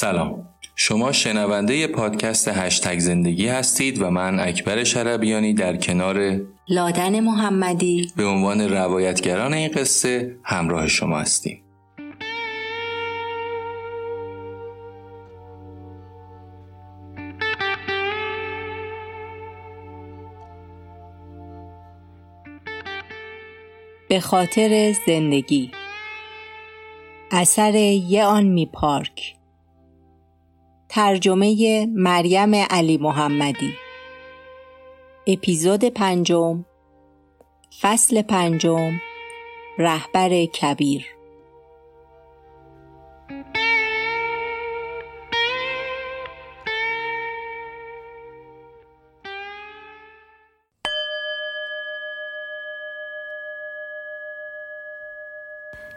سلام. شما شنونده پادکست هشتگ زندگی هستید و من اکبر شربیانی در کنار لادن محمدی. به عنوان روایتگران این قصه همراه شما هستیم. به خاطر زندگی. اثر یه آن می پارک. ترجمه مریم علی محمدی. اپیزود پنجم. فصل پنجم. رهبر کبیر.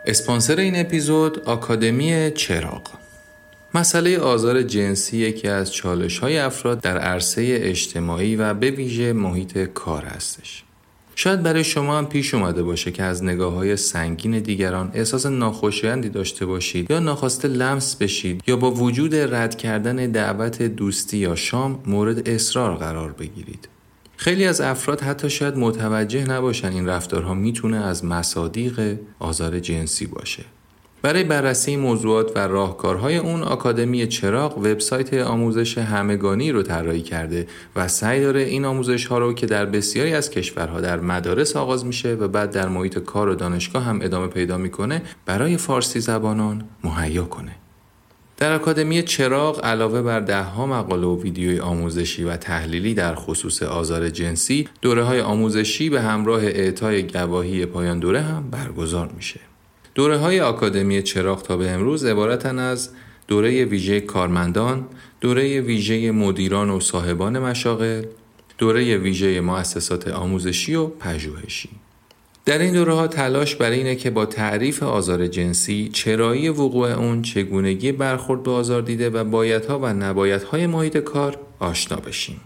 اسپانسر این اپیزود آکادمی چراغ. مسئله آزار جنسی یکی از چالش های افراد در عرصه اجتماعی و به ویژه محیط کار هستش. شاید برای شما هم پیش اومده باشه که از نگاه های سنگین دیگران احساس ناخوشایندی داشته باشید یا ناخواسته لمس بشید یا با وجود رد کردن دعوت دوستی یا شام مورد اصرار قرار بگیرید. خیلی از افراد حتی شاید متوجه نباشن این رفتارها می‌تونه از مصادیق آزار جنسی باشه. برای بررسی موضوعات و راهکارهای اون آکادمی چراغ وبسایت آموزش همگانی رو طراحی کرده و سعی داره این آموزش ها رو که در بسیاری از کشورها در مدارس آغاز میشه و بعد در محیط کار و دانشگاه هم ادامه پیدا می‌کنه برای فارسی زبانان مهیا کنه. در آکادمی چراغ علاوه بر ده ها مقاله و ویدیوی آموزشی و تحلیلی در خصوص آزار جنسی، دوره های آموزشی به همراه اعطای گواهی پایان دوره هم برگزار میشه. دوره های آکادمی چراغ تا به امروز عبارتن از دوره ویژه کارمندان، دوره ویژه مدیران و صاحبان مشاغل، دوره ویژه مؤسسات آموزشی و پژوهشی. در این دوره ها تلاش برای اینه که با تعریف آزار جنسی، چرایی وقوع اون، چگونگی برخورد به آزار دیده و بایدها و نبایدهای محیط کار آشنا بشیم.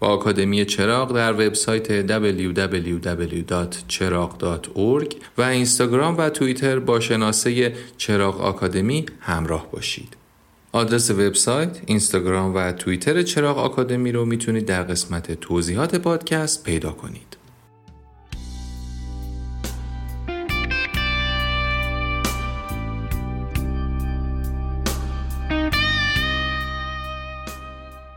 با آکادمی چراغ در وبسایت www.چراغ.org و اینستاگرام و توییتر با شناسه چراغ آکادمی همراه باشید. آدرس وبسایت، اینستاگرام و توییتر چراغ آکادمی رو می‌تونید در قسمت توضیحات پادکست پیدا کنید.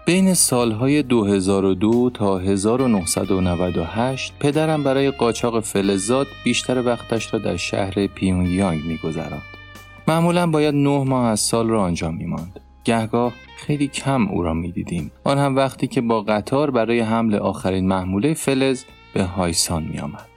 بین سالهای 2002 تا 1998 پدرم برای قاچاق فلزات بیشتر وقتش را در شهر پیونگیانگ میگذراند. معمولا باید نه ماه از سال را آنجا میماند. گهگاه خیلی کم او را می‌دیدیم. آن هم وقتی که با قطار برای حمل آخرین محموله فلز به هایسان می آمد.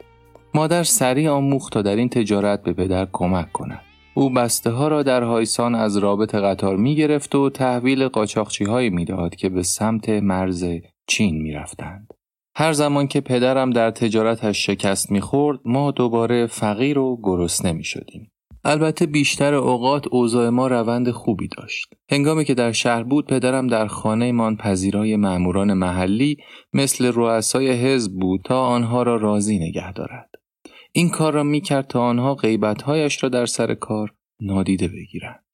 مادر سریع آموخت تا در این تجارت به پدر کمک کند. او بسته ها را در هایسان از رابط قطار می گرفت و تحویل قاچاقچی هایی می داد که به سمت مرز چین می رفتند. هر زمان که پدرم در تجارتش شکست می خورد ما دوباره فقیر و گرسنه می شدیم. البته بیشتر اوقات اوضاع ما روند خوبی داشت. هنگامی که در شهر بود پدرم در خانه مان پذیرای ماموران محلی مثل رؤسای حزب بود تا آنها را راضی نگه دارد. این کار را می کرد تا آنها غیبتهایش را در سر کار نادیده بگیرند.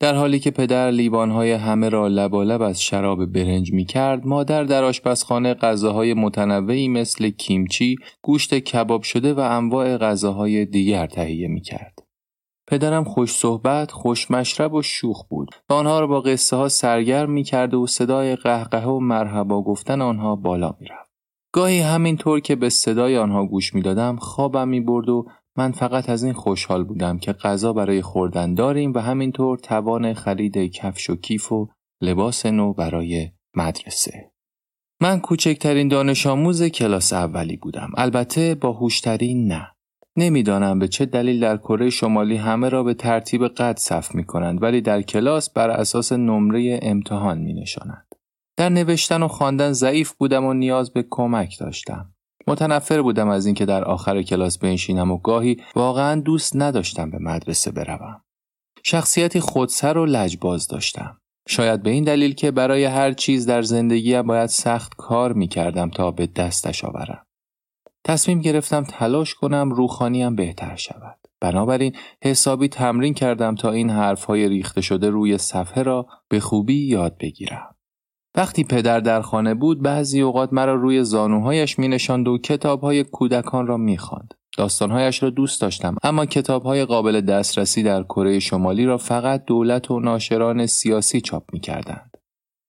در حالی که پدر لیوانهای همه را لبالب از شراب برنج می کرد، مادر در آشپزخانه غذاهای متنوعی مثل کیمچی، گوشت کباب شده و انواع غذاهای دیگر تهیه می کرد. پدرم خوش صحبت، خوش مشرب و شوخ بود و آنها را با قصه ها سرگرم می کرد و صدای قهقه و مرحبا گفتن آنها بالا می رفت. گاهی همینطور که به صدای آنها گوش می دادم خوابم می برد و من فقط از این خوشحال بودم که غذا برای خوردن داریم و همینطور توان خرید کفش و کیف و لباس نو برای مدرسه. من کوچکترین دانش آموز کلاس اولی بودم. البته با هوشترین نه. نمی‌دانم به چه دلیل در کره شمالی همه را به ترتیب قد صف می کنند ولی در کلاس بر اساس نمره امتحان می نشانند. در نوشتن و خواندن ضعیف بودم و نیاز به کمک داشتم. متنفر بودم از اینکه در آخر کلاس بنشینم و گاهی واقعا دوست نداشتم به مدرسه بروم. شخصیتی خودسر و لجباز داشتم. شاید به این دلیل که برای هر چیز در زندگی باید سخت کار می کردم تا به دستش آورم. تصمیم گرفتم تلاش کنم روخانیم بهتر شود. بنابراین حسابی تمرین کردم تا این حرفهای ریخته شده روی صفحه را به خوبی یاد بگیرم. وقتی پدر در خانه بود بعضی اوقات مرا روی زانوهایش می نشاند و کتابهای کودکان را می خواند. داستانهایش را دوست داشتم اما کتابهای قابل دسترسی در کره شمالی را فقط دولت و ناشران سیاسی چاپ می کردند.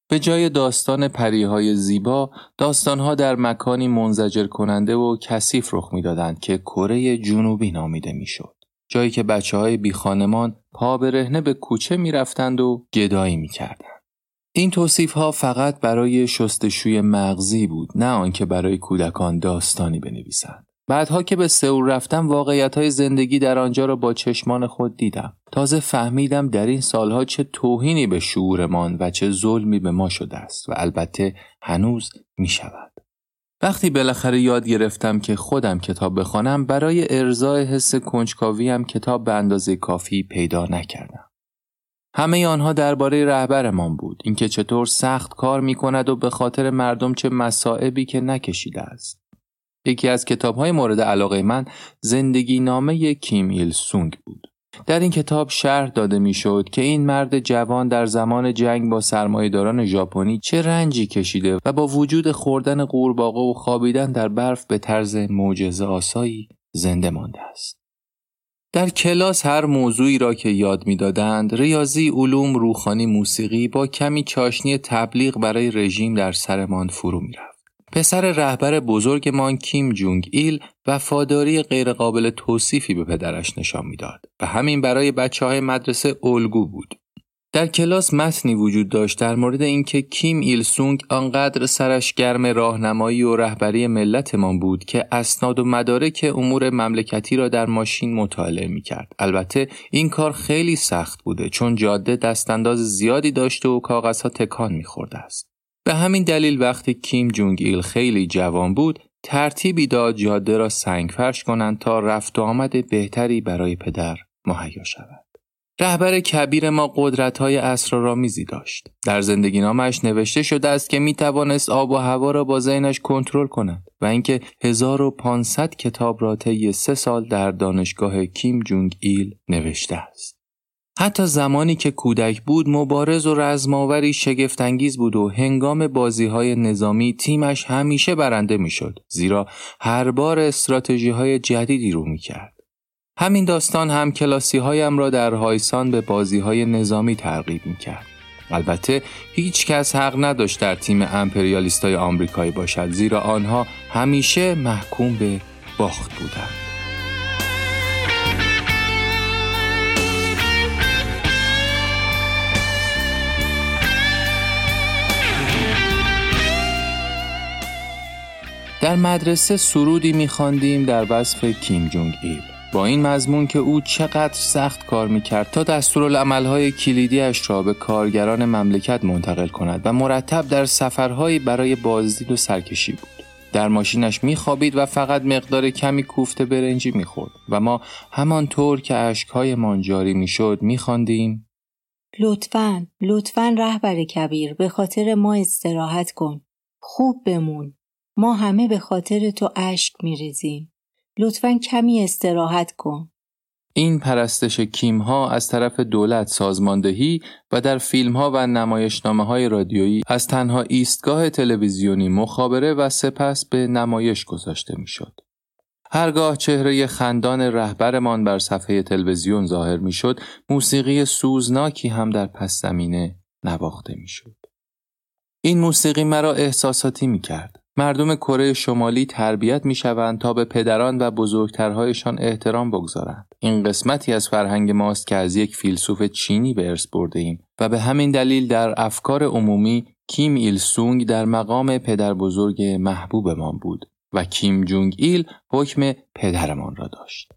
به جای داستان پریهای زیبا، داستانها در مکانی منزجر کننده و کثیف رخ می‌دادند که کره جنوبی نامیده می‌شد. جایی که بچه های بی خانمان پا برهنه به کوچه می رفتند و گدایی می کردند. این توصیف ها فقط برای شستشوی مغزی بود نه آنکه برای کودکان داستانی بنویسند. بعدها که به سئول رفتم واقعیت های زندگی در آنجا را با چشمان خود دیدم. تازه فهمیدم در این سالها چه توهینی به شعورمان و چه ظلمی به ما شده است و البته هنوز می شود. وقتی بالاخره یاد گرفتم که خودم کتاب بخوانم برای ارزای حس کنجکاوی هم کتاب به اندازه کافی پیدا نکردم. همه آنها درباره رهبرمان بود اینکه چطور سخت کار می کند و به خاطر مردم چه مسائبی که نکشیده است. یکی از کتاب های مورد علاقه من زندگی نامه کیم ایل سونگ بود. در این کتاب شرح داده می‌شد که این مرد جوان در زمان جنگ با سرمایهداران ژاپنی چه رنجی کشیده و با وجود خوردن قورباغه و خوابیدن در برف به طرز معجزه آسایی زنده مانده است. در کلاس هر موضوعی را که یاد می‌دادند ریاضی علوم روخانی موسیقی با کمی چاشنی تبلیغ برای رژیم در سرمان فرو می‌رفت پسر رهبر بزرگمان کیم جونگ ایل وفاداری غیرقابل توصیفی به پدرش نشان می‌داد و همین برای بچه های مدرسه الگو بود. در کلاس متنی وجود داشت در مورد اینکه کیم ایل سونگ آنقدر سرش گرم راهنمایی و رهبری ملتمان بود که اسناد و مدارک امور مملکتی را در ماشین مطالعه می کرد. البته این کار خیلی سخت بوده چون جاده دستانداز زیادی داشته و کاغذها تکان می خورده است. به همین دلیل وقتی کیم جونگ ایل خیلی جوان بود ترتیبی داد جاده را سنگ فرش کنند تا رفت و آمد بهتری برای پدر مهیا شود. رهبر کبیر ما قدرت های اسرارآمیزی داشت. در زندگی نامش نوشته شده است که می توانست آب و هوا را با ذهنش کنترل کند و اینکه 1500 کتاب را طی سه سال در دانشگاه کیم جونگ ایل نوشته است. حتی زمانی که کودک بود مبارز و رزماوری شگفتانگیز بود و هنگام بازی های نظامی تیمش همیشه برنده می‌شد زیرا هر بار استراتژی های جدیدی رو می‌کرد. همین داستان هم کلاسی هایم را در هایسان به بازی های نظامی ترغیب می‌کرد. البته هیچ کس حق نداشت در تیم امپریالیست های آمریکایی باشد زیرا آنها همیشه محکوم به باخت بودند. در مدرسه سرودی میخواندیم در وصف کیم جونگ ایل با این مضمون که او چقدر سخت کار می‌کرد تا دستورالعملهای کلیدیش را به کارگران مملکت منتقل کند و مرتب در سفرهایی برای بازدید و سرکشی بود. در ماشینش میخوابید و فقط مقدار کمی کوفته برنجی می‌خورد و ما همانطور که اشکهایمان جاری می‌شد میخواندیم لطفا لطفا رهبر کبیر به خاطر ما استراحت کن خوب بمون ما همه به خاطر تو اشک میریزیم. لطفا کمی استراحت کن. این پرستش کیم ها از طرف دولت سازماندهی و در فیلم ها و نمایشنامه های رادیویی از تنها ایستگاه تلویزیونی مخابره و سپس به نمایش گذاشته می‌شد. هرگاه چهره خندان رهبرمان بر صفحه تلویزیون ظاهر می‌شد، موسیقی سوزناکی هم در پس زمینه نواخته می‌شد. این موسیقی مرا احساساتی می کرد. مردم کره شمالی تربیت می شوند تا به پدران و بزرگترهایشان احترام بگذارند. این قسمتی از فرهنگ ماست که از یک فیلسوف چینی به ارث برده ایم و به همین دلیل در افکار عمومی کیم ایل سونگ در مقام پدر بزرگ محبوبمان بود و کیم جونگ ایل حکم پدرمان را داشت.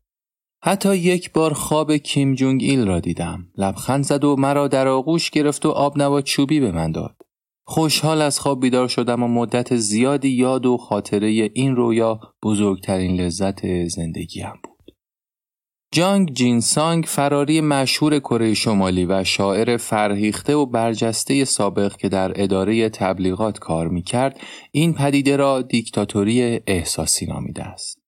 حتی یک بار خواب کیم جونگ ایل را دیدم. لبخند زد و مرا در آغوش گرفت و آبنبات چوبی به من داد. خوشحال از خواب بیدار شدم و مدت زیادی یاد و خاطره این رویا بزرگترین لذت زندگیم بود. جانگ جینسانگ فراری مشهور کره شمالی و شاعر فرهیخته و برجسته سابق که در اداره تبلیغات کار می‌کرد این پدیده را دیکتاتوری احساسی نامیده است.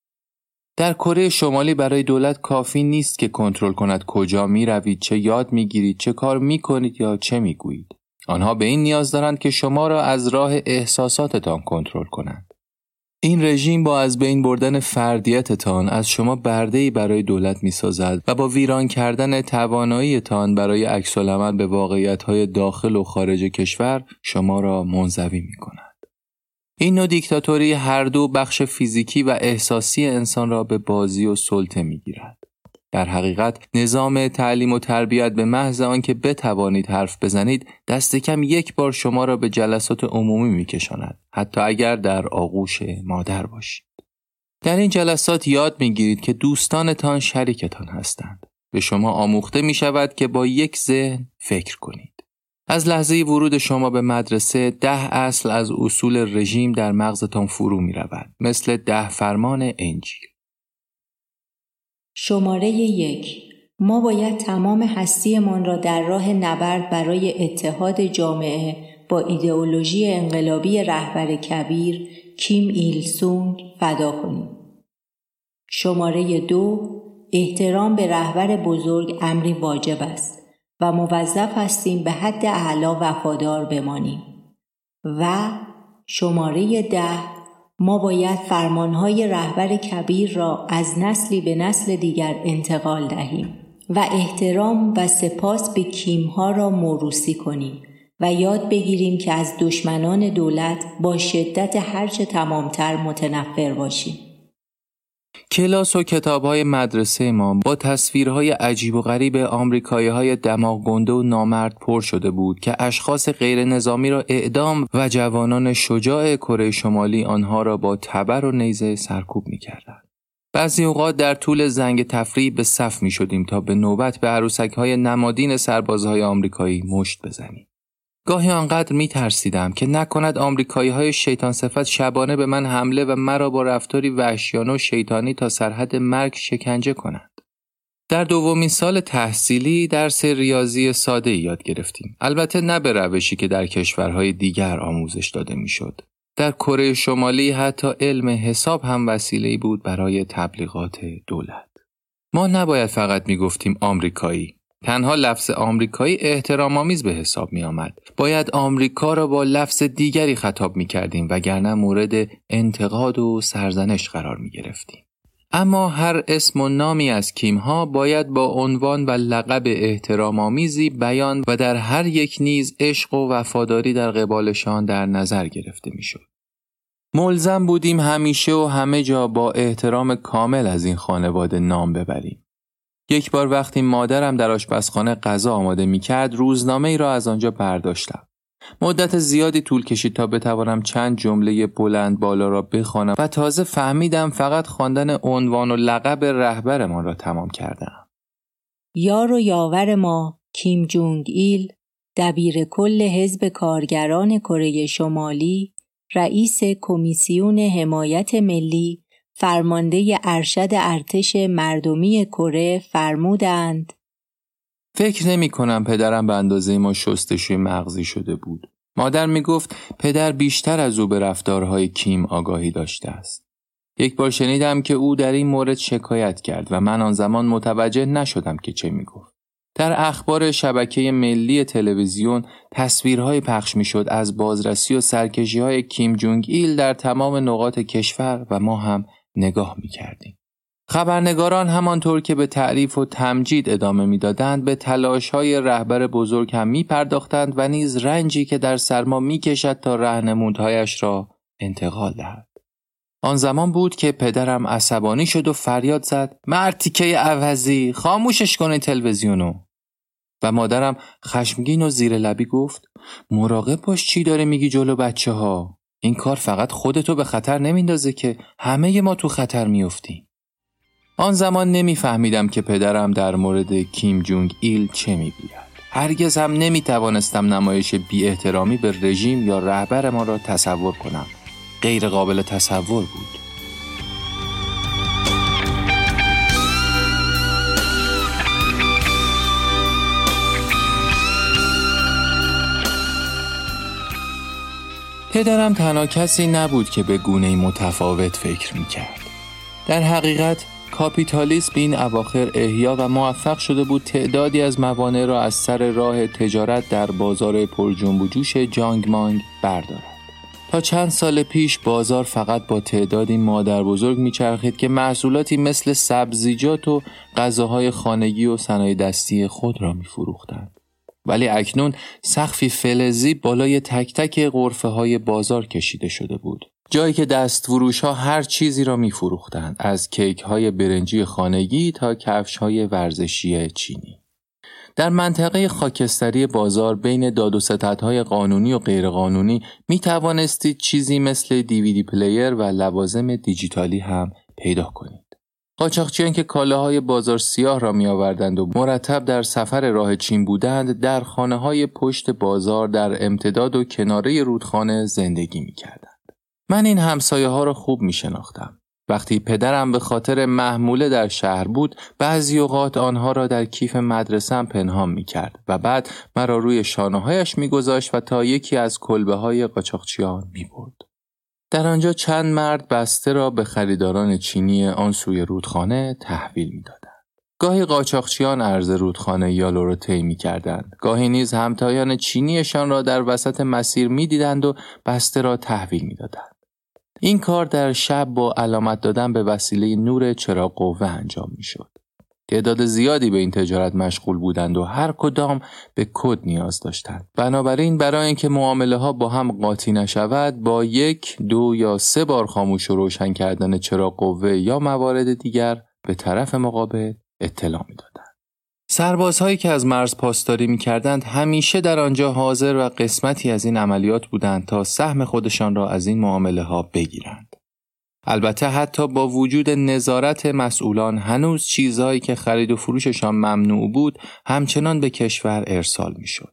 در کره شمالی برای دولت کافی نیست که کنترل کند کجا می روید، چه یاد می گیرید، چه کار می کنید یا چه می گویید. آنها به این نیاز دارند که شما را از راه احساساتتان کنترل کنند. این رژیم با از بین بردن فردیتتان از شما برده برای دولت می سازد و با ویران کردن تواناییتان برای عکس به واقعیت های داخل و خارج کشور شما را منزوی می کند. این نوع دیکتاتوری هر دو بخش فیزیکی و احساسی انسان را به بازی و سلطه می گیرد. در حقیقت نظام تعلیم و تربیت به محض آنکه بتوانید حرف بزنید دست کم یک بار شما را به جلسات عمومی میکشاند. حتی اگر در آغوش مادر باشید. در این جلسات یاد می‌گیرید که دوستانتان شریکتان هستند. به شما آموخته می شود که با یک ذهن فکر کنید. از لحظه ورود شما به مدرسه ده اصل از اصول رژیم در مغزتان فرو می رود مثل ده فرمان انجیل. شماره یک ما باید تمام هستیمان را در راه نبرد برای اتحاد جامعه با ایدئولوژی انقلابی رهبر کبیر کیم ایل سونگ فدا کنیم. شماره دو احترام به رهبر بزرگ امری واجب است و موظف هستیم به حد اعلا وفادار بمانیم. و شماره ده ما باید فرمانهای رهبر کبیر را از نسلی به نسل دیگر انتقال دهیم و احترام و سپاس به کیمها را موروسی کنیم و یاد بگیریم که از دشمنان دولت با شدت هرچه تمامتر متنفر باشیم. کلاس و کتاب های مدرسه ما با تصویرهای عجیب و غریب آمریکایی های دماغ گنده و نامرد پر شده بود که اشخاص غیر نظامی را اعدام و جوانان شجاع کره شمالی آنها را با تبر و نیزه سرکوب می کردن. بعضی اوقات در طول زنگ تفریح به صف می شدیم تا به نوبت به عروسک های نمادین سربازهای آمریکایی مشت بزنیم. گاهی آنقدر می ترسیدم که نکند آمریکایی های شیطان صفت شبانه به من حمله و مرا با رفتاری وحشیانه و شیطانی تا سرحد مرگ شکنجه کنند. در دومین سال تحصیلی درس ریاضی ساده یاد گرفتیم. البته نه به روشی که در کشورهای دیگر آموزش داده می‌شد. در کره شمالی حتی علم حساب هم وسیله بود برای تبلیغات دولت. ما نباید فقط می گفتیم آمریکایی تنها لفظ آمریکایی احترام آمیز به حساب می آمد. باید آمریکا را با لفظ دیگری خطاب می کردیم وگرنه مورد انتقاد و سرزنش قرار می گرفتیم. اما هر اسم و نامی از کیمها باید با عنوان و لقب احترام آمیزی بیان و در هر یک نیز عشق و وفاداری در قبالشان در نظر گرفته می‌شد. ملزم بودیم همیشه و همه جا با احترام کامل از این خانواده نام ببریم. یک بار وقتی مادرم در آشپزخانه غذا آماده می کرد روزنامه ای را از آنجا برداشتم. مدت زیادی طول کشید تا بتوانم چند جمله بلند بالا را بخوانم و تازه فهمیدم فقط خواندن عنوان و لقب رهبرمان را تمام کردم. یار و یاور ما کیم جونگ ایل دبیر کل حزب کارگران کره شمالی رئیس کمیسیون حمایت ملی فرمانده ارشد ارتش مردمی کره فرمودند فکر نمی کنم پدرم به اندازه ما شستشوی مغزی شده بود. مادر می گفت پدر بیشتر از او به رفتارهای کیم آگاهی داشته است. یک بار شنیدم که او در این مورد شکایت کرد و من آن زمان متوجه نشدم که چه می گفت. در اخبار شبکه ملی تلویزیون تصویرهای پخش می‌شد از بازرسی و سرکشی های کیم جونگ ایل در تمام نقاط کشور و ما هم نگاه می کردیم. خبرنگاران همانطور که به تعریف و تمجید ادامه می‌دادند به تلاش های رهبر بزرگ هم می پرداختند و نیز رنجی که در سرما می کشد تا رهنمودهایش را انتقال دهد. آن زمان بود که پدرم عصبانی شد و فریاد زد مرتیکه عوضی خاموشش کنید تلویزیونو و مادرم خشمگین و زیر لبی گفت مراقب باش چی داره میگی جلو بچه ها این کار فقط خودتو به خطر نمیندازه که همه ما تو خطر میافتیم. آن زمان نمیفهمیدم که پدرم در مورد کیم جونگ ایل چه می‌گوید. هرگز هم نمی توانستم نمایش بی احترامی به رژیم یا رهبر ما را تصور کنم. غیر قابل تصور بود. پدرم تنها کسی نبود که به گونه متفاوت فکر می‌کرد. در حقیقت کاپیتالیسم این اواخر احیا و موفق شده بود تعدادی از موانع را از سر راه تجارت در بازار پرجنب و جوش جانگ مانگ بردارد. تا چند سال پیش بازار فقط با تعدادی مادر بزرگ میچرخید که محصولاتی مثل سبزیجات و غذاهای خانگی و صنایع دستی خود را میفروختند. ولی اکنون سقفی فلزی بالای تک تک غرفه های بازار کشیده شده بود. جایی که دستفروش ها هر چیزی را می فروختند از کیک های برنجی خانگی تا کفش های ورزشی چینی. در منطقه خاکستری بازار بین داد و ستدهای قانونی و غیرقانونی می توانستید چیزی مثل DVD player و لوازم دیجیتالی هم پیدا کنید. قاچاقچیان که کالاهای بازار سیاه را می آوردند و مرتب در سفر راه چین بودند در خانه های پشت بازار در امتداد و کناره رودخانه زندگی می کردند. من این همسایه ها را خوب می شناختم. وقتی پدرم به خاطر محموله در شهر بود بعضی اوقات آنها را در کیف مدرسم پنهان می کرد و بعد مرا روی شانه هایش می گذاشت و تا یکی از کلبه های قاچاقچیان می برد. در آنجا چند مرد بسته را به خریداران چینی آن سوی رودخانه تحویل می‌دادند. گاهی قاچاقچیان ارز رودخانه یالو را طی می‌کردند. گاهی نیز همتایان چینیشان را در وسط مسیر می‌دیدند و بسته را تحویل می‌دادند. این کار در شب با علامت دادن به وسیله نور چراغ قوه انجام می‌شد. تعداد زیادی به این تجارت مشغول بودند و هر کدام به کد نیاز داشتند. بنابراین برای اینکه معامله ها با هم قاطی نشود با یک، دو یا سه بار خاموش و روشن کردن چراغ قوه یا موارد دیگر به طرف مقابل اطلاع می‌دادند. سربازهایی که از مرز پاسداری می کردند همیشه در آنجا حاضر و قسمتی از این عملیات بودند تا سهم خودشان را از این معامله ها بگیرند. البته حتی با وجود نظارت مسئولان هنوز چیزهایی که خرید و فروششان ممنوع بود همچنان به کشور ارسال می‌شد.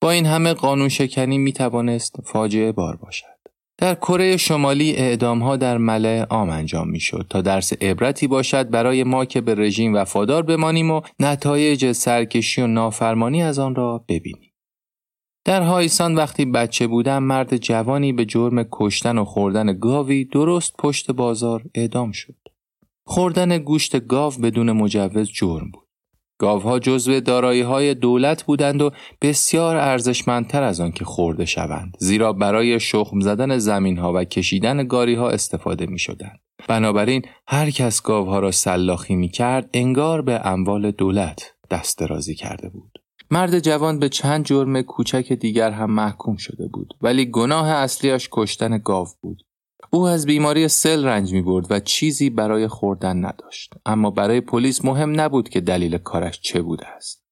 با این همه قانون شکنی می توانست فاجعه بار باشد. در کره شمالی اعدام ها در مله عام انجام می شد تا درس عبرتی باشد برای ما که به رژیم وفادار بمانیم و نتایج سرکشی و نافرمانی از آن را ببینیم. در هایسان وقتی بچه بودم مرد جوانی به جرم کشتن و خوردن گاوی درست پشت بازار اعدام شد. خوردن گوشت گاو بدون مجوز جرم بود. گاوها جزو دارایی های دولت بودند و بسیار ارزشمندتر از آن که خورده شوند زیرا برای شخم زدن زمین ها و کشیدن گاری ها استفاده می شدند. بنابراین هر کس گاوها را سلاخی می کرد انگار به اموال دولت دست درازی کرده بود. مرد جوان به چند جرم کوچک دیگر هم محکوم شده بود ولی گناه اصلیش کشتن گاو بود. او از بیماری سل رنج می برد و چیزی برای خوردن نداشت. اما برای پلیس مهم نبود که دلیل کارش چه بوده است.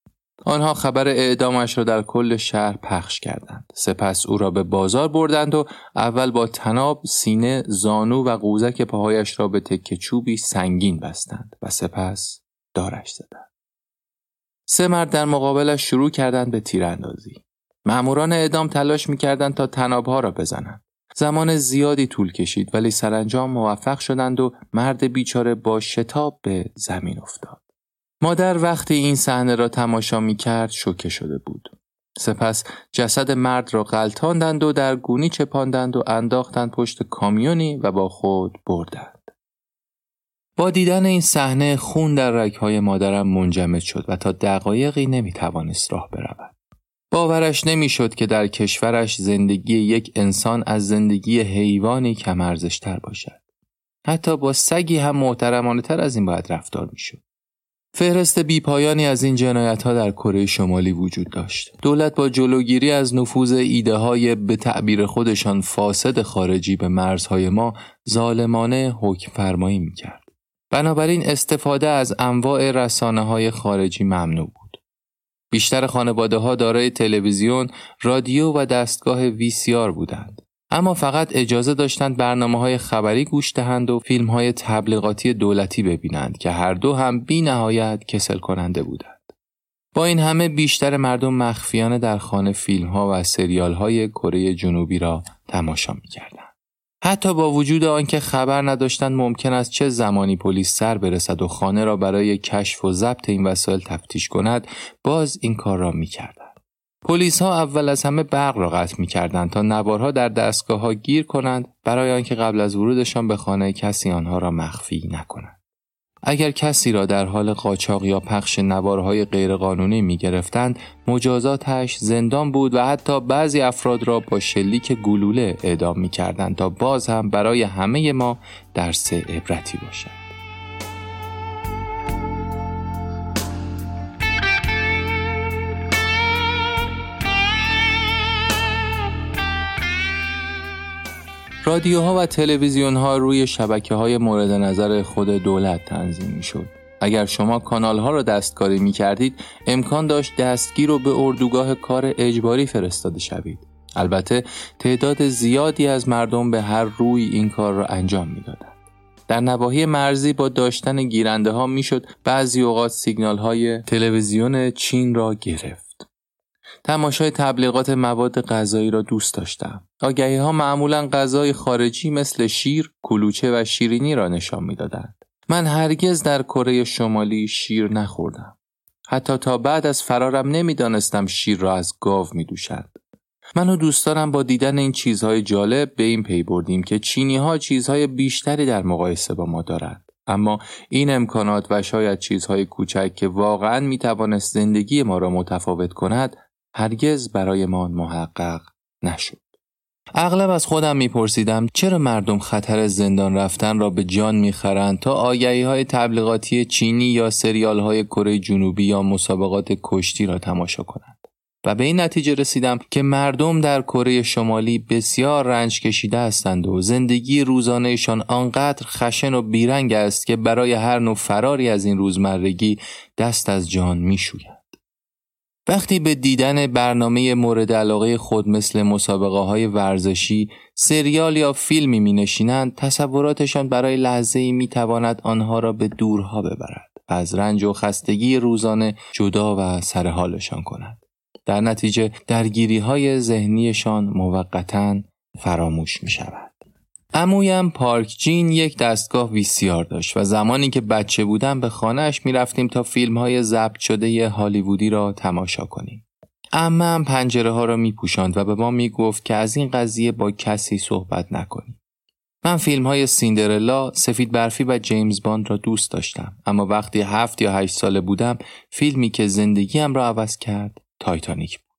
آنها خبر اعدامش را در کل شهر پخش کردند. سپس او را به بازار بردند و اول با تناب سینه زانو و قوزک پاهایش را به تکه چوبی سنگین بستند و سپس دارش زدند. سه مرد در مقابلش شروع کردند به تیراندازی. مأموران اعدام تلاش می‌کردند تا تنابها را بزنند. زمان زیادی طول کشید ولی سرانجام موفق شدند و مرد بیچاره با شتاب به زمین افتاد. مادر وقتی این صحنه را تماشا می کرد شوکه شده بود. سپس جسد مرد را غلطاندند و در گونی چپاندند و انداختند پشت کامیونی و با خود بردند. با دیدن این صحنه خون در رگهای مادرم منجمد شد و تا دقایقی نمی‌توانست راه برود. باورش نمی‌شد که در کشورش زندگی یک انسان از زندگی حیوانی کم ارزشتر باشد. حتی با سگی هم محترمانه تر از این باید رفتار می‌شد. فهرست بیپایانی از این جنایت ها در کره شمالی وجود داشت. دولت با جلوگیری از نفوذ ایده های به تعبیر خودشان فاسد خارجی به مرزهای ما ظالمانه حکم فرمایی می کرد. بنابراین استفاده از انواع رسانه های خارجی ممنوع بود. بیشتر خانواده ها دارای تلویزیون، رادیو و دستگاه ویسیار بودند. اما فقط اجازه داشتند برنامه های خبری گوش دهند و فیلم های تبلیغاتی دولتی ببینند که هر دو هم بی نهایت کسل کننده بودند. با این همه بیشتر مردم مخفیانه در خانه فیلم ها و سریال های کره جنوبی را تماشا می کردند. حتی با وجود آنکه خبر نداشتند ممکن است چه زمانی پلیس سر برسد و خانه را برای کشف و ضبط این وسایل تفتیش کند باز این کار را می‌کردند پلیس ها اول از همه برق را قطع می کردند تا نوارها در دستگاه ها گیر کنند برای آنکه قبل از ورودشان به خانه کسی آنها را مخفی نکنند. اگر کسی را در حال قاچاق یا پخش نوارهای غیرقانونی می گرفتند مجازاتش زندان بود و حتی بعضی افراد را با شلیک گلوله اعدام می کردند تا باز هم برای همه ما درس عبرتی باشد. رادیوها و تلویزیون ها روی شبکه های مورد نظر خود دولت تنظیم می شد. اگر شما کانال ها را دستکاری می کردید امکان داشت دستگیر رو به اردوگاه کار اجباری فرستاده شوید. البته تعداد زیادی از مردم به هر روی این کار را انجام می‌دادند. در نواحی مرزی با داشتن گیرنده ها می‌شد بعضی اوقات سیگنال های تلویزیون چین را گرفت. تماشای تبلیغات مواد غذایی را دوست داشتم. آگهی ها معمولا غذای خارجی مثل شیر، کلوچه و شیرینی را نشان می‌دادند. من هرگز در کره شمالی شیر نخوردم. حتی تا بعد از فرارم نمی‌دانستم شیر را از گاو می دوشند. من و دوستانم با دیدن این چیزهای جالب به این پی بردیم که چینی ها چیزهای بیشتری در مقایسه با ما دارند. اما این امکانات و شاید چیزهای کوچک که واقعا می زندگی ما را متفاوت کند هرگز برایمان محقق نشد. اغلب از خودم میپرسیدم چرا مردم خطر زندان رفتن را به جان می‌خرند تا آگهی های تبلیغاتی چینی یا سریال های کره جنوبی یا مسابقات کشتی را تماشا کنند. و به این نتیجه رسیدم که مردم در کره شمالی بسیار رنج کشیده هستند و زندگی روزانهشان آنقدر خشن و بیرنگ است که برای هر نوع فراری از این روزمرگی دست از جان میشویند. وقتی به دیدن برنامه مورد علاقه خود مثل مسابقه های ورزشی، سریال یا فیلمی می نشینند، تصوراتشان برای لحظه می تواند آنها را به دورها ببرد و از رنج و خستگی روزانه جدا و سرحالشان کند. در نتیجه درگیری های ذهنیشان موقتا فراموش می شود. امویم پارک جین یک دستگاه ویسیار داشت و زمانی که بچه بودم به خانهش می‌رفتیم تا فیلم های ضبط شده هالیوودی را تماشا کنیم. امم پنجره ها را می پوشاند و به ما می گفت که از این قضیه با کسی صحبت نکنیم. من فیلم های سیندرلا، سفید برفی و جیمز باند را دوست داشتم اما وقتی هفت یا هشت ساله بودم فیلمی که زندگیم را عوض کرد تایتانیک بود.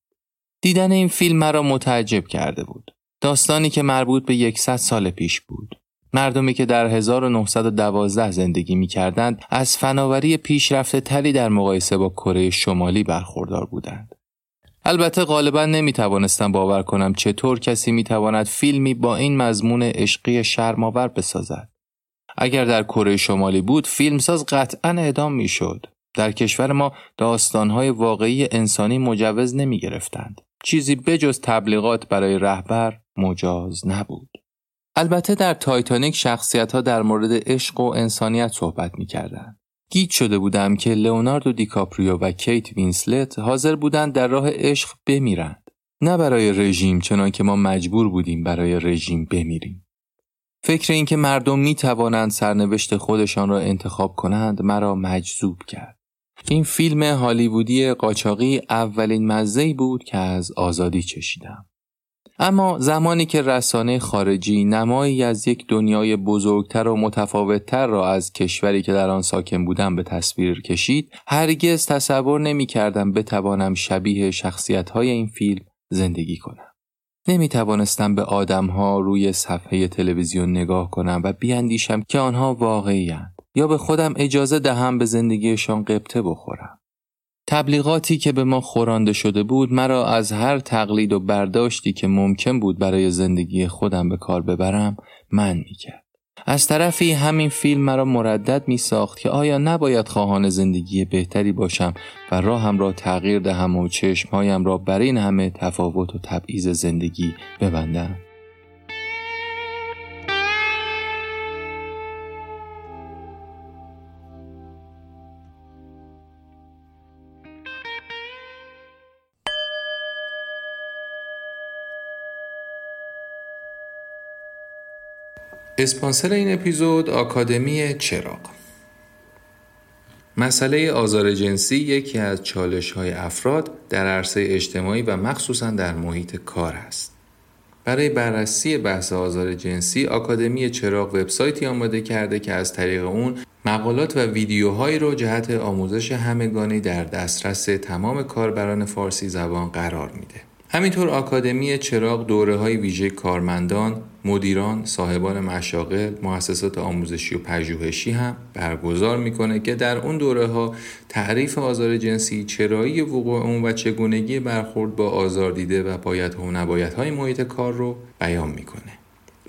دیدن این فیلم مرا متعجب کرده بود. داستانی که مربوط به یکصد سال پیش بود. مردمی که در 1912 زندگی می کردند از فناوری پیشرفته تری در مقایسه با کره شمالی برخوردار بودند. البته غالبا نمی توانستم باور کنم چطور کسی می تواند فیلمی با این مضمون عشقی شرماور بسازد. اگر در کره شمالی بود فیلمساز قطعا اعدام می شد. در کشور ما داستانهای واقعی انسانی مجوز نمی گرفتند. چیزی بجز تبلیغات برای رهبر مجاز نبود. البته در تایتانیک شخصیت ها در مورد عشق و انسانیت صحبت می کردن. گیج شده بودم که لئوناردو دیکاپریو و کیت وینسلت حاضر بودند در راه عشق بمیرند. نه برای رژیم چنان که ما مجبور بودیم برای رژیم بمیریم. فکر اینکه مردم می توانند سرنوشت خودشان را انتخاب کنند مرا مجذوب کرد. این فیلم هالیوودی قاچاقی اولین مزه ای بود که از آزادی چشیدم. اما زمانی که رسانه خارجی نمایی از یک دنیای بزرگتر و متفاوتتر را از کشوری که در آن ساکن بودم به تصویر کشید هرگز تصور نمی کردم بتوانم شبیه شخصیت های این فیلم زندگی کنم. نمی توانستم به آدم ها روی صفحه تلویزیون نگاه کنم و بیاندیشم که آنها واقعی یا به خودم اجازه دهم به زندگیشان قبطه بخورم. تبلیغاتی که به ما خورانده شده بود مرا از هر تقلید و برداشتی که ممکن بود برای زندگی خودم به کار ببرم من می‌کرد. از طرفی همین فیلم مرا مردد می ساخت که آیا نباید خواهان زندگی بهتری باشم و راهم را تغییر دهم و چشمهایم را بر این همه تفاوت و تبعیض زندگی ببندم. اسپانسر این اپیزود آکادمی چراغ مسئله آزار جنسی یکی از چالش های افراد در عرصه اجتماعی و مخصوصا در محیط کار است. برای بررسی بحث آزار جنسی آکادمی چراغ وبسایتی آماده کرده که از طریق اون مقالات و ویدیوهایی رو جهت آموزش همگانی در دسترس تمام کاربران فارسی زبان قرار میده. همینطور آکادمی چراغ دوره های ویژه کارمندان، مدیران، صاحبان مشاغل، مؤسسات آموزشی و پژوهشی هم برگزار می‌کنه که در اون دوره ها تعریف آزار جنسی، چرایی وقوع اون و چگونگی برخورد با آزار دیده و باید و نباید های محیط کار رو بیان می‌کنه.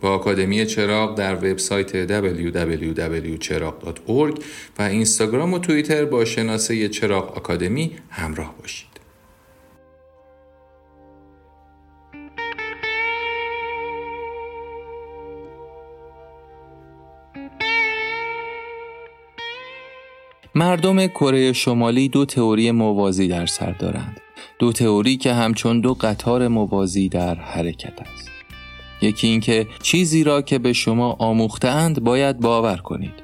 با آکادمی چراغ در وبسایت www.cherag.org و اینستاگرام و توییتر با شناسه چراغ آکادمی همراه باشید. مردم کره شمالی دو تئوری موازی در سر دارند. دو تئوری که همچون دو قطار موازی در حرکت است. یکی اینکه چیزی را که به شما آموختهاند باید باور کنید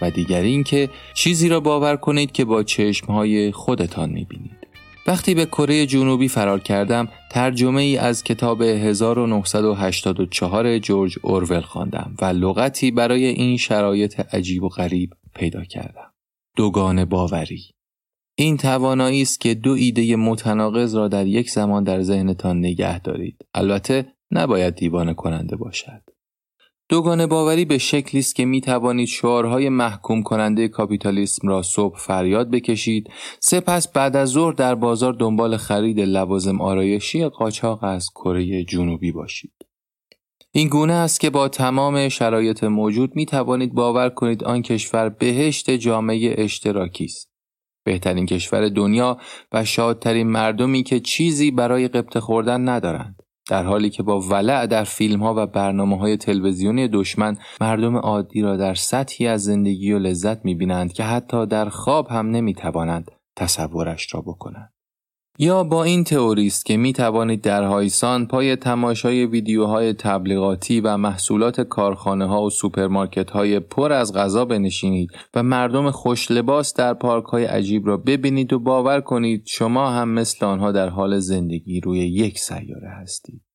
و دیگر اینکه چیزی را باور کنید که با چشمهای خودتان می‌بینید. وقتی به کره جنوبی فرار کردم ترجمه ای از کتاب 1984 جورج اورول خواندم و لغتی برای این شرایط عجیب و غریب پیدا کردم. دوگان باوری. این توانایی است که دو ایده متناقض را در یک زمان در ذهنتان نگه دارید. البته نباید دیوانه کننده باشد. دوگان باوری به شکلی است که می توانید شعارهای محکوم کننده کاپیتالیسم را صبح فریاد بکشید. سپس بعد از ظهر در بازار دنبال خرید لوازم آرایشی قاچاق از کره جنوبی باشید. این گونه است که با تمام شرایط موجود می توانید باور کنید آن کشور بهشت جامعه اشتراکی است. بهترین کشور دنیا و شادترین مردمی که چیزی برای غبطه خوردن ندارند. در حالی که با ولع در فیلم ها و برنامه های تلویزیونی دشمن مردم عادی را در سطحی از زندگی و لذت می بینند که حتی در خواب هم نمی توانند تصورش را بکنند. یا با این تئوری زیست که می توانید در هایسان پای تماشای ویدیوهای تبلیغاتی و محصولات کارخانه ها و سوپرمارکت های پر از غذا بنشینید و مردم خوش لباس در پارک های عجیب را ببینید و باور کنید شما هم مثل آنها در حال زندگی روی یک سیاره هستید.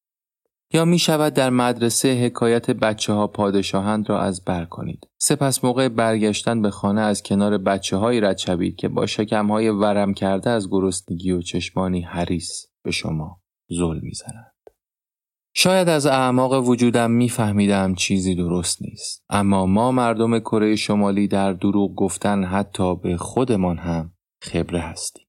یا می شود در مدرسه حکایت بچه ها پادشاهند را از بر کنید. سپس موقع برگشتن به خانه از کنار بچه هایی رد شوید که با شکم های ورم کرده از گرسنگی و چشمانی حریس به شما زل می‌زنند. شاید از اعماق وجودم میفهمیدم چیزی درست نیست اما ما مردم کره شمالی در دروغ گفتن حتی به خودمان هم خبره هستیم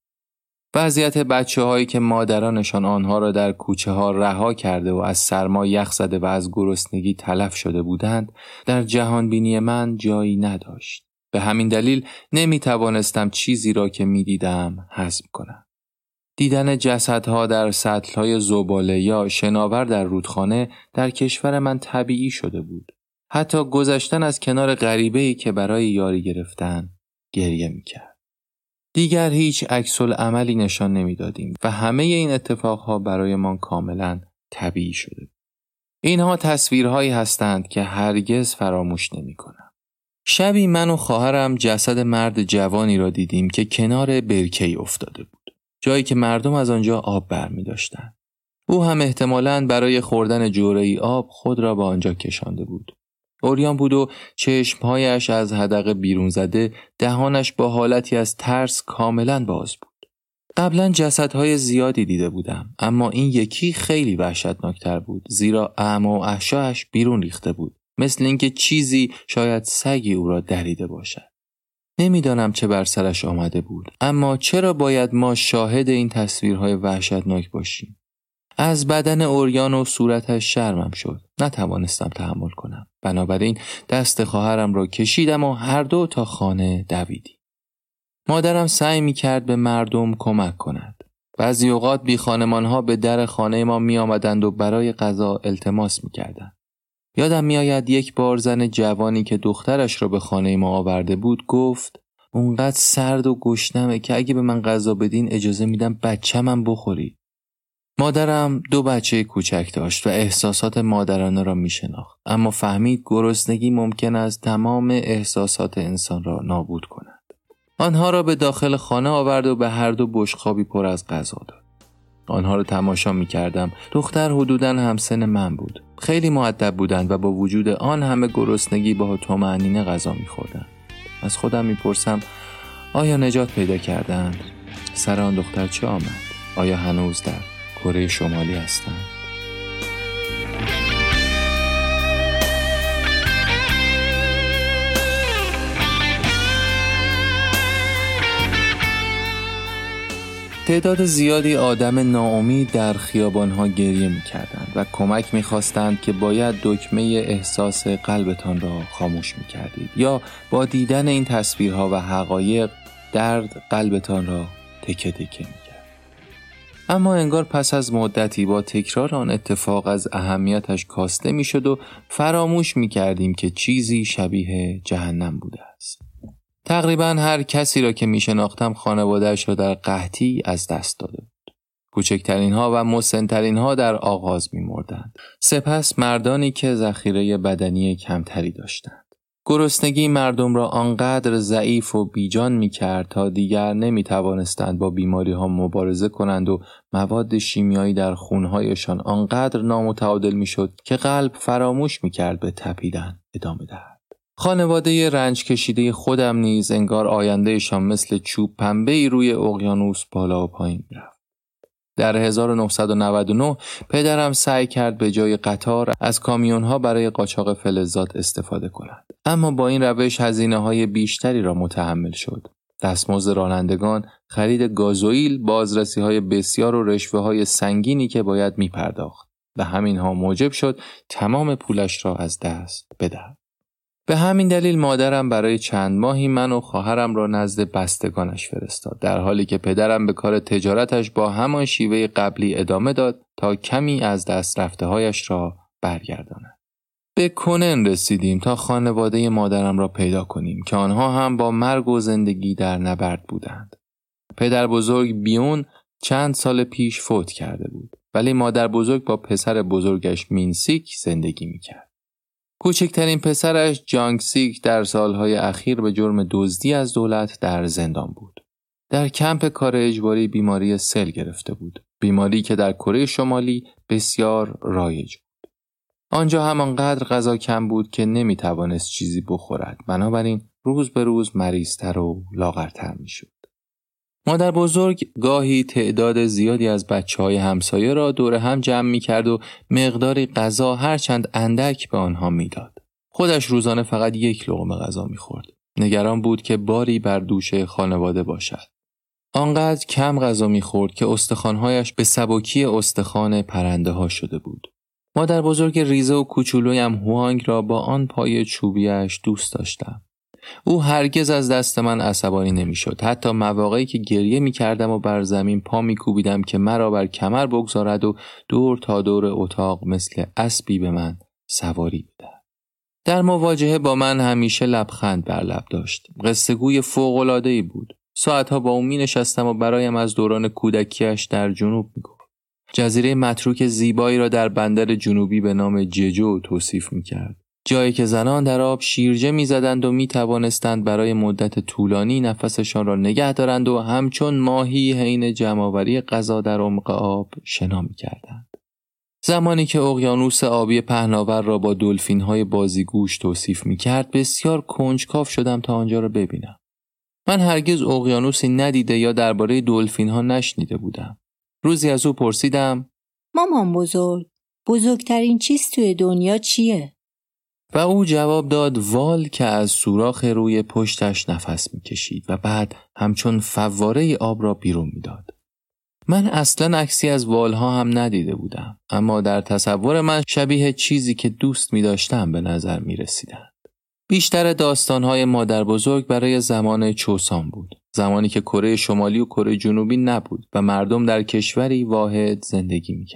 وضعیت بچه هایی که مادرانشان آنها را در کوچه ها رها کرده و از سرما یخ زده و از گرسنگی تلف شده بودند در جهان بینی من جایی نداشت. به همین دلیل نمی توانستم چیزی را که می دیدم حزم کنم. دیدن جسدها در سطلهای زباله یا شناور در رودخانه در کشور من طبیعی شده بود. حتی گذشتن از کنار غریبه که برای یاری گرفتن گریه می کرد. دیگر هیچ عکس عملی نشان نمی‌دادیم و همه این اتفاقها برایمان کاملا طبیعی شده اینها تصویرهایی هستند که هرگز فراموش نمی کنم. شبی من و خواهرم جسد مرد جوانی را دیدیم که کنار برکی افتاده بود. جایی که مردم از آنجا آب برمی داشتن. او هم احتمالاً برای خوردن جوره آب خود را به آنجا کشانده بود. اوریان بود و چشمهایش از هدق بیرون زده دهانش با حالتی از ترس کاملا باز بود. قبلا جسدهای زیادی دیده بودم اما این یکی خیلی وحشتناکتر بود زیرا اعما و احشاش بیرون ریخته بود مثل اینکه چیزی شاید سگی او را دریده باشد نمی‌دانم چه بر سرش آمده بود اما چرا باید ما شاهد این تصویرهای وحشتناک باشیم از بدن اوریان و صورتش شرمم شد نتوانستم تحمل کنم بنابراین دست خواهرم را کشیدم و هر دو تا خانه دویدیم مادرم سعی می کرد به مردم کمک کند بعضی اوقات بی خانمان ها به در خانه ما می آمدند و برای غذا التماس می کردند. یادم میآید یک بار زن جوانی که دخترش را به خانه ما آورده بود گفت اونقدر سرد و گشنمه که اگه به من غذا بدین اجازه میدم بچه‌مم بخورید. مادرم دو بچه کوچک داشت و احساسات مادرانه را می شناخت اما فهمید گرسنگی ممکن است تمام احساسات انسان را نابود کند. آنها را به داخل خانه آورد و به هر دو بشخابی پر از غذا داد. آنها را تماشا می کردم. دختر حدودا همسن من بود. خیلی معدب بودند و با وجود آن همه گرسنگی با تومعنینه غذا می خوردن. از خودم می‌پرسم آیا نجات پیدا کردند؟ سر آن دختر چه آمد؟ آیا هنوز در کره شمالی هستند؟ تعداد زیادی آدم ناامید در خیابانها گریه می کردند و کمک می خواستند که باید دکمه احساس قلبتان را خاموش می کردید یا با دیدن این تصویرها و حقایق درد قلبتان را تکه تکه می. اما انگار پس از مدتی با تکرار آن اتفاق از اهمیتش کاسته می شد و فراموش می کردیم که چیزی شبیه جهنم بوده است. تقریبا هر کسی را که می شناختم خانوادهش را در قحطی از دست داده بود. کوچکترین ها و مسنترین ها در آغاز می مردند. سپس مردانی که ذخیره بدنی کمتری داشتند. گرسنگی مردم را آنقدر ضعیف و بیجان می کرد تا دیگر نمی توانستند با بیماری ها مبارزه کنند و مواد شیمیایی در خونهایشان آنقدر نامتعادل می شد که قلب فراموش می کرد به تپیدن ادامه دهد. خانواده رنج کشیده خودم نیز انگار آیندهشان مثل چوب پنبه ای روی اقیانوس بالا و پایین می‌رفت. در 1999 پدرم سعی کرد به جای قطار از کامیونها برای قاچاق فلزات استفاده کند. اما با این روش هزینه های بیشتری را متحمل شد. دستمزد رانندگان، خرید گازوئیل، بازرسی های بسیار و رشوه های سنگینی که باید می پرداخت. و همین ها موجب شد تمام پولش را از دست بدهد. به همین دلیل مادرم برای چند ماهی من و خواهرم را نزد بستگانش فرستاد در حالی که پدرم به کار تجارتش با همان شیوه قبلی ادامه داد تا کمی از دست رفته هایش را برگرداند. به کنن رسیدیم تا خانواده مادرم را پیدا کنیم که آنها هم با مرگ و زندگی در نبرد بودند. پدر بزرگ بیون چند سال پیش فوت کرده بود ولی مادر بزرگ با پسر بزرگش مینسیک زندگی می‌کرد. کوچکترین پسرش جانگ سیک در سالهای اخیر به جرم دزدی از دولت در زندان بود. در کمپ کار اجباری بیماری سل گرفته بود. بیماری که در کره شمالی بسیار رایج بود. آنجا همانقدر غذا کم بود که نمی توانست چیزی بخورد. بنابراین روز به روز مریضتر و لاغرتر می شد. مادر بزرگ گاهی تعداد زیادی از بچه های همسایه را دور هم جمع می کرد و مقداری غذا هرچند اندک به آنها می‌داد. خودش روزانه فقط یک لغمه غذا می خورد. نگران بود که باری بر دوش خانواده باشد. آنقدر کم غذا می‌خورد که استخوانهایش به سبکی استخوان پرنده ها شده بود. مادر بزرگ ریزه و کوچولویم هوانگ را با آن پای چوبیش دوست داشتم. او هرگز از دست من عصبانی نمی‌شد. حتی مواقعی که گریه می کردم و بر زمین پا می کوبیدم که مرا بر کمر بگذارد و دور تا دور اتاق مثل اسبی به من سواری بدهد. در مواجهه با من همیشه لبخند بر لب داشت. قصهگوی فوقالعادهای بود. ساعتها با او می نشستم و برایم از دوران کودکیش در جنوب می گفت جزیره متروک زیبایی را در بندر جنوبی به نام ججو توصیف می کرد جایی که زنان در آب شیرجه می‌زدند و می توانستند برای مدت طولانی نفسشان را نگه دارند و همچون ماهی حین جمعآوری غذا در عمق آب شنا می کردند. زمانی که اقیانوس آبی پهناور را با دلفین های بازیگوش توصیف می کرد بسیار کنجکاف شدم تا آنجا را ببینم. من هرگز اقیانوسی ندیده یا درباره دلفین ها نشنیده بودم. روزی از او پرسیدم مامان بزرگ بزرگترین چیز توی دنیا چیه؟ و او جواب داد وال که از سوراخ روی پشتش نفس می‌کشید و بعد همچون فواره آب را بیرون می‌داد. من اصلا عکسی از والها هم ندیده بودم اما در تصور من شبیه چیزی که دوست می داشتم به نظر می رسیدند. بیشتر داستانهای مادر بزرگ برای زمان چوسان بود. زمانی که کره شمالی و کره جنوبی نبود و مردم در کشوری واحد زندگی می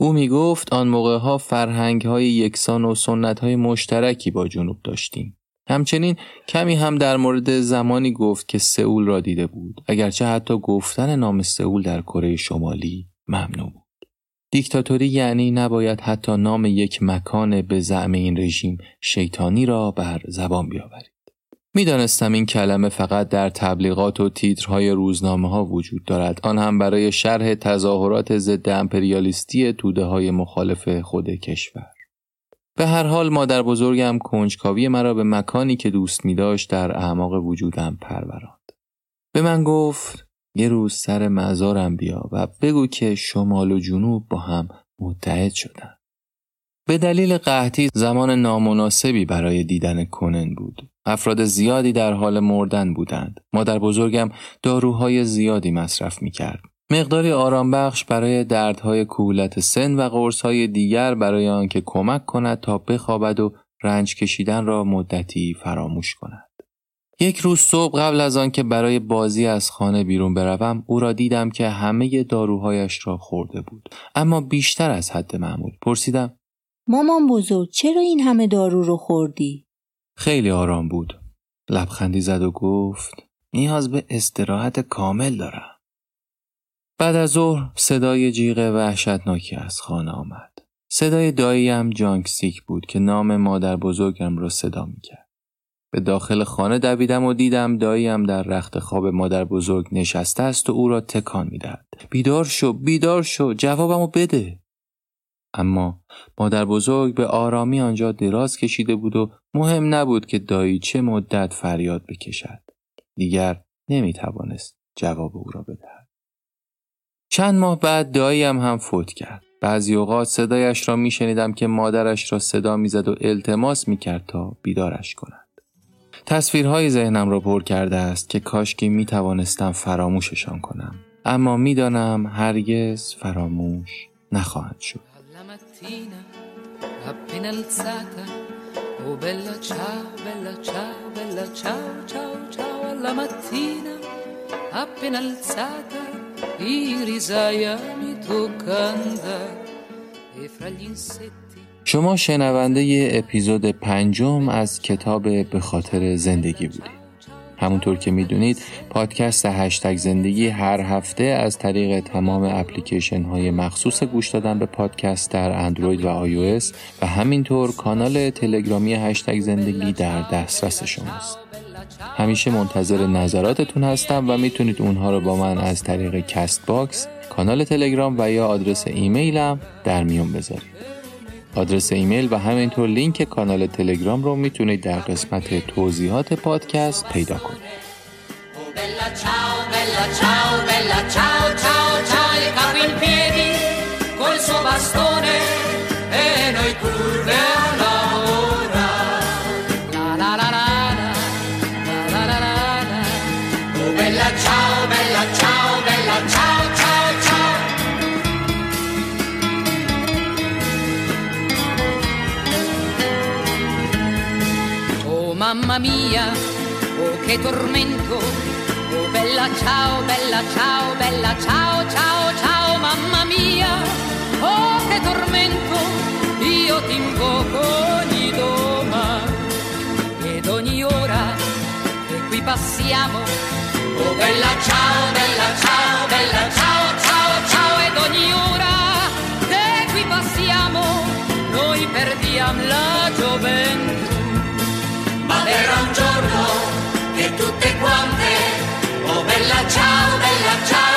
او می گفت آن موقع ها فرهنگ های یکسان و سنت های مشترکی با جنوب داشتیم. همچنین کمی هم در مورد زمانی گفت که سئول را دیده بود اگرچه حتی گفتن نام سئول در کره شمالی ممنوع بود. دیکتاتوری یعنی نباید حتی نام یک مکان به زعم این رژیم شیطانی را بر زبان بیاورید. می‌دانستم این کلمه فقط در تبلیغات و تیترهای روزنامه ها وجود دارد. آن هم برای شرح تظاهرات ضد امپریالیستی توده های مخالف خود کشور. به هر حال مادر بزرگم کنجکاوی مرا به مکانی که دوست می داشت در اعماق وجودم پروراند. به من گفت یه روز سر مزارم بیا و بگو که شمال و جنوب با هم متحد شدن. به دلیل قحطی زمان نامناسبی برای دیدن کنن بود. افراد زیادی در حال مردن بودند. مادر بزرگم داروهای زیادی مصرف می کرد. مقداری آرام بخش برای دردهای کولت سن و قرصهای دیگر برای آنکه کمک کند تا بخوابد و رنج کشیدن را مدتی فراموش کند. یک روز صبح قبل از آنکه برای بازی از خانه بیرون بروم او را دیدم که همه داروهایش را خورده بود اما بیشتر از حد معمول پرسیدم مامان بزرگ چرا این همه دارو رو خوردی؟ خیلی آرام بود. لبخندی زد و گفت نیاز به استراحت کامل دارم. بعد از ظهر صدای جیغ وحشتناکی از خانه آمد. صدای داییم جانک سیک بود که نام مادر بزرگم را صدا می کرد. به داخل خانه دویدم و دیدم داییم در رخت خواب مادر بزرگ نشسته است و او را تکان می‌دهد. بیدار شو بیدار شو جوابمو بده. اما مادر بزرگ به آرامی آنجا دراز کشیده بود و مهم نبود که دایی چه مدت فریاد بکشد. دیگر نمی توانست جواب او را بدهد. چند ماه بعد داییم هم فوت کرد. بعضی اوقات صدایش را می شنیدم که مادرش را صدا می‌زد و التماس می کرد تا بیدارش کند. تصویرهای ذهنم را پر کرده است که کاشکی می توانستم فراموششان کنم. اما می‌دانم هرگز فراموش نخواهند شد. Mattina appena alzata Oh bella ciao, bella ciao, bella ciao, ciao, ciao alla mattina appena alzata i risaia mi toccanda e fra gli insetti شما شنونده اپیزود پنجم از کتاب به خاطر زندگی بودید. همونطور که می‌دونید پادکست هشتگ زندگی هر هفته از طریق تمام اپلیکیشن های مخصوص گوش دادن به پادکست در اندروید و آی و همینطور کانال تلگرامی هشتگ زندگی در دسترس شماست. همیشه منتظر نظراتتون هستم و می‌تونید اونها رو با من از طریق Castbox، کانال تلگرام و یا آدرس ایمیلم در میون بذارید. آدرس ایمیل و همینطور لینک کانال تلگرام رو می‌تونید در قسمت توضیحات پادکست پیدا کنید. mamma mia, oh che tormento, oh bella ciao, bella ciao, bella ciao, ciao, ciao, mamma mia, oh che tormento, io ti invoco ogni doma. Ed ogni ora che qui passiamo, oh bella ciao, bella ciao, bella ciao, ciao, ciao ed ogni ora che qui passiamo, noi perdiamo la ciao, bella ciao.